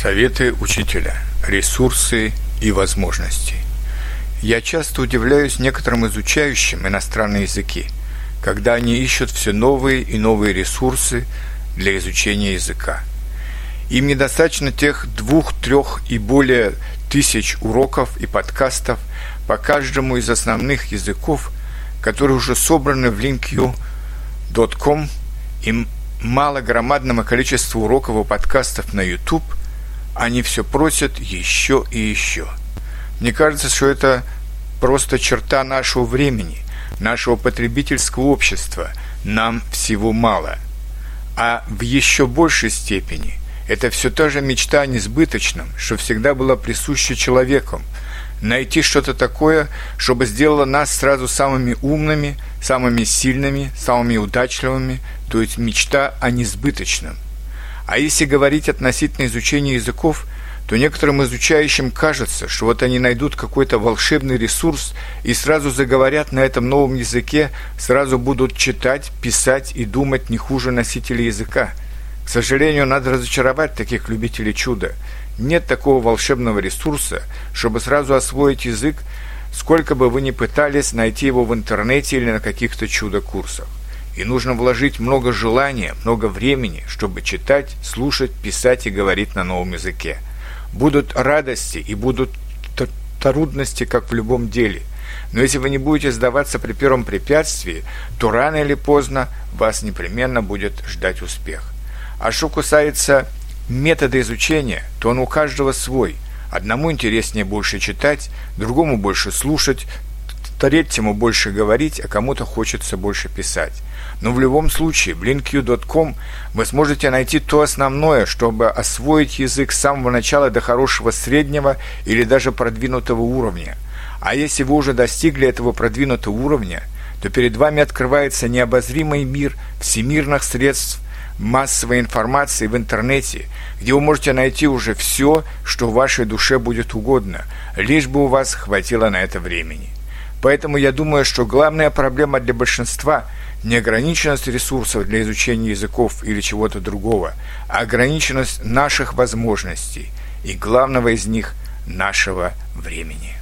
Советы учителя, ресурсы и возможности. Я часто удивляюсь некоторым изучающим иностранные языки, когда они ищут все новые и новые ресурсы для изучения языка. Им недостаточно тех двух, трех и более тысяч уроков и подкастов по каждому из основных языков, которые уже собраны в linkyou.com и мало громадного количества уроков и подкастов на YouTube – они все просят еще и еще. Мне кажется, что это просто черта нашего времени, нашего потребительского общества. Нам всего мало. А в еще большей степени это все та же мечта о несбыточном, что всегда была присуща человеку. Найти что-то такое, чтобы сделало нас сразу самыми умными, самыми сильными, самыми удачливыми, то есть мечта о несбыточном – а если говорить относительно изучения языков, то некоторым изучающим кажется, что вот они найдут какой-то волшебный ресурс и сразу заговорят на этом новом языке, сразу будут читать, писать и думать не хуже носителей языка. К сожалению, надо разочаровать таких любителей чуда. Нет такого волшебного ресурса, чтобы сразу освоить язык, сколько бы вы ни пытались найти его в интернете или на каких-то чудо-курсах. И нужно вложить много желания, много времени, чтобы читать, слушать, писать и говорить на новом языке. Будут радости и будут трудности, как в любом деле. Но если вы не будете сдаваться при первом препятствии, то рано или поздно вас непременно будет ждать успех. А что касается метода изучения, то он у каждого свой. Одному интереснее больше читать, другому больше слушать, третьему больше говорить, а кому-то хочется больше писать. Но в любом случае, в вы сможете найти то основное, чтобы освоить язык с самого начала до хорошего среднего или даже продвинутого уровня. А если вы уже достигли этого продвинутого уровня, то перед вами открывается необозримый мир всемирных средств массовой информации в интернете, где вы можете найти уже все, что вашей душе будет угодно, лишь бы у вас хватило на это времени. Поэтому я думаю, что главная проблема для большинства не ограниченность ресурсов для изучения языков или чего-то другого, а ограниченность наших возможностей и главного из них – нашего времени.